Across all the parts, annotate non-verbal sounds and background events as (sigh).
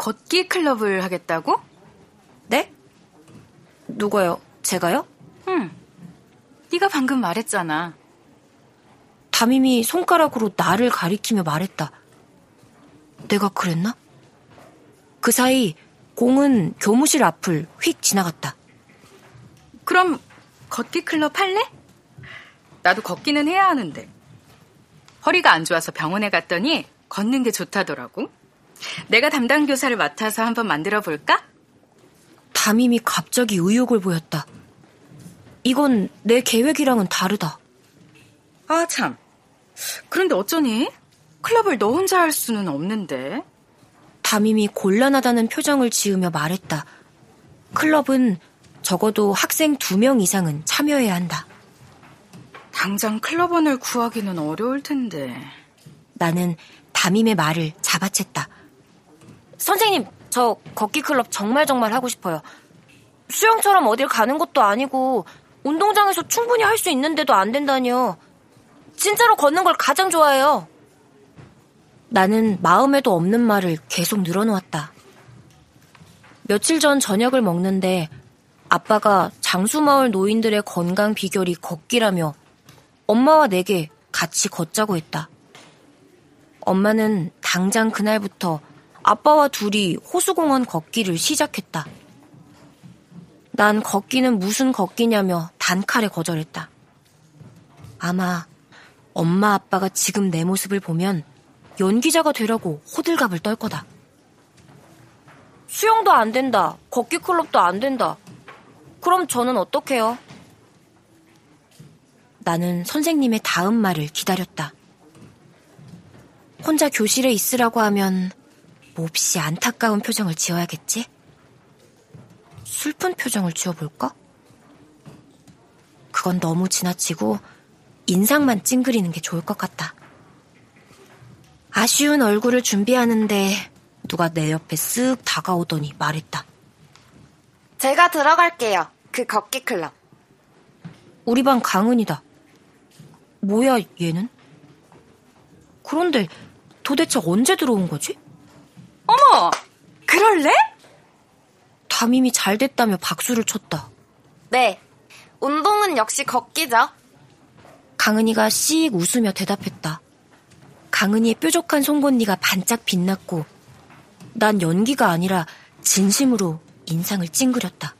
걷기 클럽을 하겠다고? 네? 누가요? 제가요? 응. 네가 방금 말했잖아. 담임이 손가락으로 나를 가리키며 말했다. 내가 그랬나? 그 사이 공은 교무실 앞을 휙 지나갔다. 그럼 걷기 클럽 할래? 나도 걷기는 해야 하는데. 허리가 안 좋아서 병원에 갔더니 걷는 게 좋다더라고. 내가 담당 교사를 맡아서 한번 만들어 볼까? 담임이 갑자기 의욕을 보였다. 이건 내 계획이랑은 다르다. 아, 참. 그런데 어쩌니? 클럽을 너 혼자 할 수는 없는데. 담임이 곤란하다는 표정을 지으며 말했다. 클럽은 적어도 학생 두 명 이상은 참여해야 한다. 당장 클럽원을 구하기는 어려울 텐데. 나는 담임의 말을 잡아챘다. 선생님, 저 걷기 클럽 정말 정말 하고 싶어요. 수영처럼 어딜 가는 것도 아니고 운동장에서 충분히 할 수 있는데도 안 된다니요. 진짜로 걷는 걸 가장 좋아해요. 나는 마음에도 없는 말을 계속 늘어놓았다. 며칠 전 저녁을 먹는데 아빠가 장수마을 노인들의 건강 비결이 걷기라며 엄마와 내게 같이 걷자고 했다. 엄마는 당장 그날부터 아빠와 둘이 호수공원 걷기를 시작했다. 난 걷기는 무슨 걷기냐며 단칼에 거절했다. 아마 엄마 아빠가 지금 내 모습을 보면 연기자가 되라고 호들갑을 떨 거다. 수영도 안 된다. 걷기 클럽도 안 된다. 그럼 저는 어떡해요? 나는 선생님의 다음 말을 기다렸다. 혼자 교실에 있으라고 하면 몹시 안타까운 표정을 지어야겠지? 슬픈 표정을 지어볼까? 그건 너무 지나치고 인상만 찡그리는 게 좋을 것 같다. 아쉬운 얼굴을 준비하는데 누가 내 옆에 쓱 다가오더니 말했다. 제가 들어갈게요. 그 걷기 클럽. 우리 반 강은이다. 뭐야, 얘는? 그런데 도대체 언제 들어온 거지? 그럴래? 담임이 잘 됐다며 박수를 쳤다. 네. 운동은 역시 걷기죠. 강은이가 씩 웃으며 대답했다. 강은이의 뾰족한 송곳니가 반짝 빛났고 난 연기가 아니라 진심으로 인상을 찡그렸다.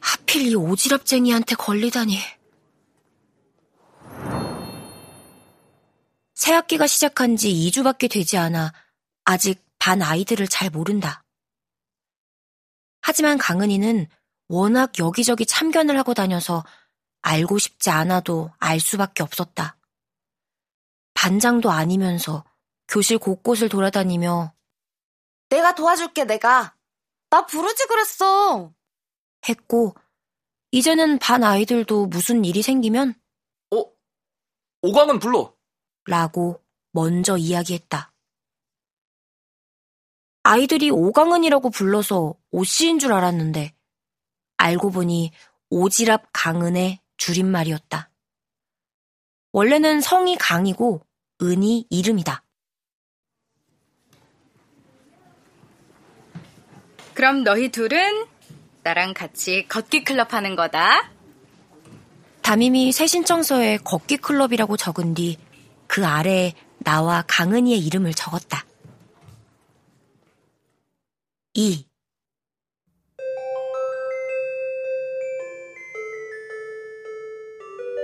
하필 이 오지랖쟁이한테 걸리다니. 새학기가 시작한 지 2주밖에 되지 않아 아직 반 아이들을 잘 모른다. 하지만 강은이는 워낙 여기저기 참견을 하고 다녀서 알고 싶지 않아도 알 수밖에 없었다. 반장도 아니면서 교실 곳곳을 돌아다니며 내가 도와줄게, 내가. 나 부르지 그랬어. 했고, 이제는 반 아이들도 무슨 일이 생기면 어? 오광은 불러. 라고 먼저 이야기했다. 아이들이 오강은이라고 불러서 오씨인 줄 알았는데 알고 보니 오지랖 강은의 줄임말이었다. 원래는 성이 강이고 은이 이름이다. 그럼 너희 둘은 나랑 같이 걷기 클럽 하는 거다. 담임이 새 신청서에 걷기 클럽이라고 적은 뒤 그 아래에 나와 강은이의 이름을 적었다. 2.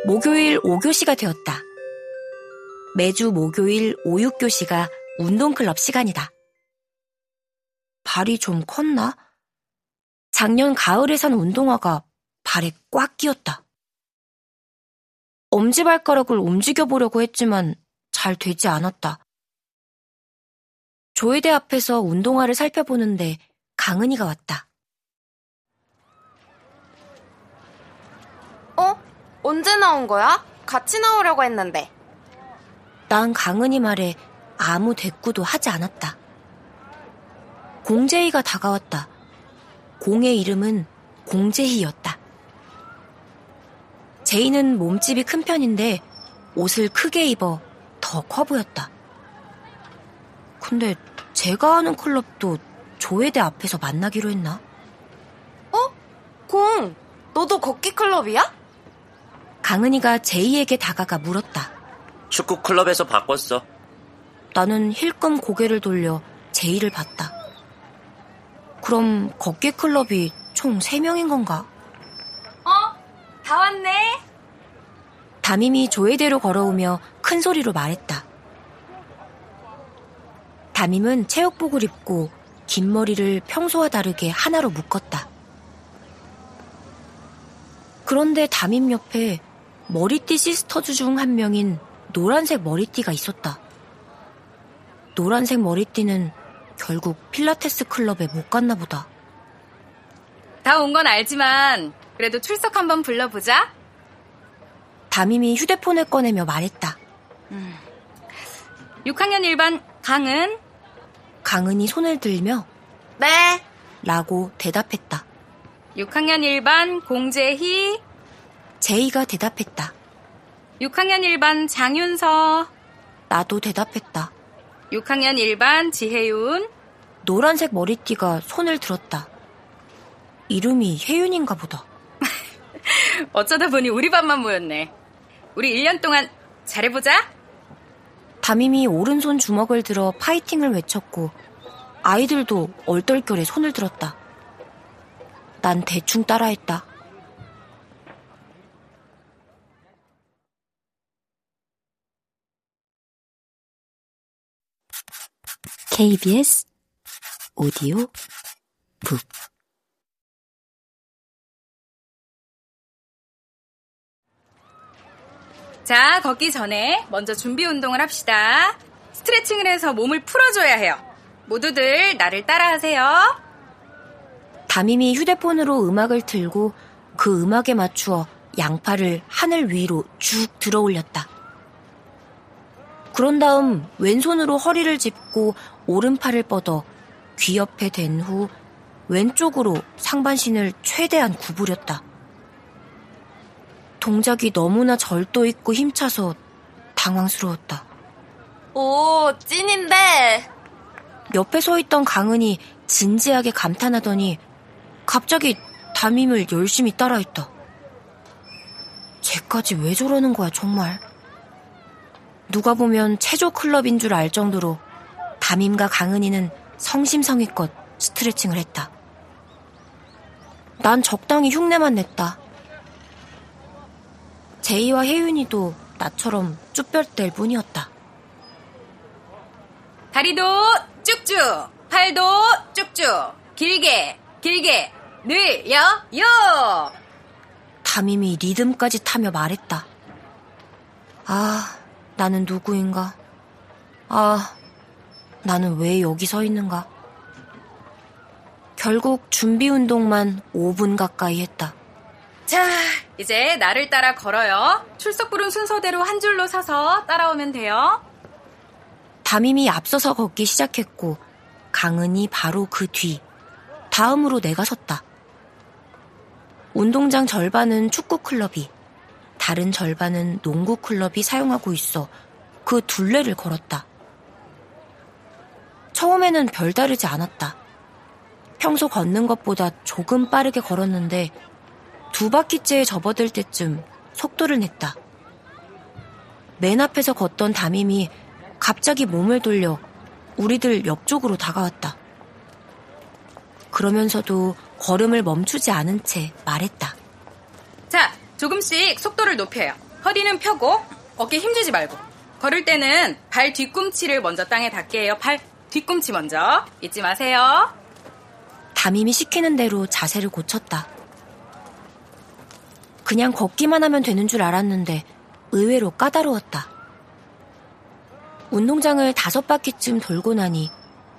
목요일 5교시가 되었다. 매주 목요일 5, 6교시가 운동클럽 시간이다. 발이 좀 컸나? 작년 가을에 산 운동화가 발에 꽉 끼었다. 엄지발가락을 움직여보려고 했지만 잘 되지 않았다. 조회대 앞에서 운동화를 살펴보는데 강은이가 왔다. 어? 언제 나온 거야? 같이 나오려고 했는데. 난 강은이 말에 아무 대꾸도 하지 않았다. 공재희가 다가왔다. 공의 이름은 공재희였다. 제이는 몸집이 큰 편인데 옷을 크게 입어 더 커 보였다. 근데 제가 아는 클럽도 조회대 앞에서 만나기로 했나? 어? 공, 너도 걷기 클럽이야? 강은이가 제이에게 다가가 물었다. 축구 클럽에서 바꿨어. 나는 힐끔 고개를 돌려 제이를 봤다. 그럼 걷기 클럽이 총 3명인 건가? 어? 다 왔네. 담임이 조회대로 걸어오며 큰 소리로 말했다. 담임은 체육복을 입고 긴 머리를 평소와 다르게 하나로 묶었다. 그런데 담임 옆에 머리띠 Sisters 중 한 명인 노란색 머리띠가 있었다. 노란색 머리띠는 결국 필라테스 클럽에 못 갔나 보다. 다 온 건 알지만 그래도 출석 한번 불러보자. 담임이 휴대폰을 꺼내며 말했다. 6학년 1반 강은 강은이 손을 들며 네. 라고 대답했다. 6학년 1반 공재희, 제이가 대답했다. 6학년 1반 장윤서, 나도 대답했다. 6학년 1반 지혜윤, 노란색 머리띠가 손을 들었다. 이름이 혜윤인가 보다. (laughs) 어쩌다 보니 우리 반만 모였네. 우리 1년 동안 잘해보자. 담임이 오른손 주먹을 들어 파이팅을 외쳤고 아이들도 얼떨결에 손을 들었다. 난 대충 따라했다. KBS 오디오 북 자, 걷기 전에 먼저 준비 운동을 합시다. 스트레칭을 해서 몸을 풀어줘야 해요. 모두들 나를 따라하세요. 담임이 휴대폰으로 음악을 틀고 그 음악에 맞추어 양팔을 하늘 위로 쭉 들어 올렸다. 그런 다음 왼손으로 허리를 짚고 오른팔을 뻗어 귀 옆에 댄 후 왼쪽으로 상반신을 최대한 구부렸다. 동작이 너무나 절도 있고 힘차서 당황스러웠다. 오, 찐인데. 옆에 서 있던 강은이 진지하게 감탄하더니 갑자기 담임을 열심히 따라했다. 쟤까지 왜 저러는 거야, 정말. 누가 보면 체조 클럽인 줄 알 정도로 담임과 강은이는 성심성의껏 스트레칭을 했다. 난 적당히 흉내만 냈다. 제이와 혜윤이도 나처럼 쭈뼛댈 뿐이었다. 다리도 쭉쭉, 팔도 쭉쭉, 길게, 길게, 늘려요! 담임이 리듬까지 타며 말했다. 아, 나는 누구인가? 아, 나는 왜 여기 서 있는가? 결국 준비 운동만 5분 가까이 했다. 자, 이제 나를 따라 걸어요. 출석 부른 순서대로 한 줄로 서서 따라오면 돼요. 담임이 앞서서 걷기 시작했고 강은이 바로 그 뒤. 다음으로 내가 섰다. 운동장 절반은 축구 클럽이, 다른 절반은 농구 클럽이 사용하고 있어 그 둘레를 걸었다. 처음에는 별다르지 않았다. 평소 걷는 것보다 조금 빠르게 걸었는데 두 바퀴째에 접어들 때쯤 속도를 냈다. 맨 앞에서 걷던 담임이 갑자기 몸을 돌려 우리들 옆쪽으로 다가왔다. 그러면서도 걸음을 멈추지 않은 채 말했다. 자, 조금씩 속도를 높여요. 허리는 펴고 어깨 힘주지 말고. 걸을 때는 발 뒤꿈치를 먼저 땅에 닿게 해요. 발 뒤꿈치 먼저. 잊지 마세요. 담임이 시키는 대로 자세를 고쳤다. 그냥 걷기만 하면 되는 줄 알았는데 의외로 까다로웠다. 운동장을 다섯 바퀴쯤 돌고 나니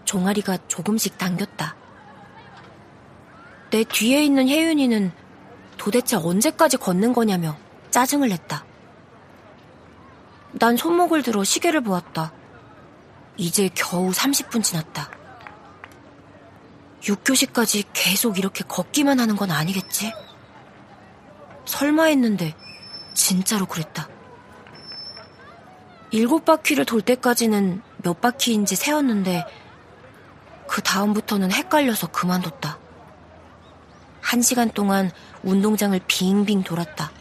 종아리가 조금씩 당겼다. 내 뒤에 있는 혜윤이는 도대체 언제까지 걷는 거냐며 짜증을 냈다. 난 손목을 들어 시계를 보았다. 이제 겨우 30분 지났다. 6교시까지 계속 이렇게 걷기만 하는 건 아니겠지? 설마 했는데 진짜로 그랬다. 일곱 바퀴를 돌 때까지는 몇 바퀴인지 세었는데 그 다음부터는 헷갈려서 그만뒀다. 한 시간 동안 운동장을 빙빙 돌았다.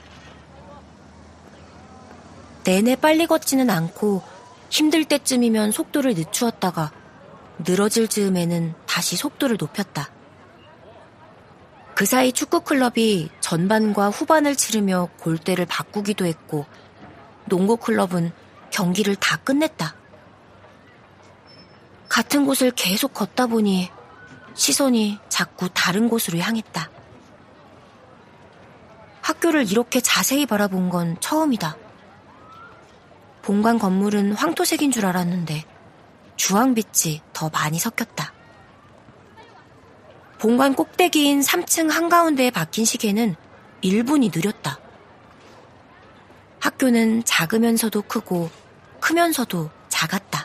내내 빨리 걷지는 않고 힘들 때쯤이면 속도를 늦추었다가 늘어질 즈음에는 다시 속도를 높였다. 그 사이 축구클럽이 전반과 후반을 치르며 골대를 바꾸기도 했고 농구클럽은 경기를 다 끝냈다. 같은 곳을 계속 걷다 보니 시선이 자꾸 다른 곳으로 향했다. 학교를 이렇게 자세히 바라본 건 처음이다. 본관 건물은 황토색인 줄 알았는데 주황빛이 더 많이 섞였다. 본관 꼭대기인 3층 한가운데에 박힌 시계는 1분이 느렸다. 학교는 작으면서도 크고 크면서도 작았다.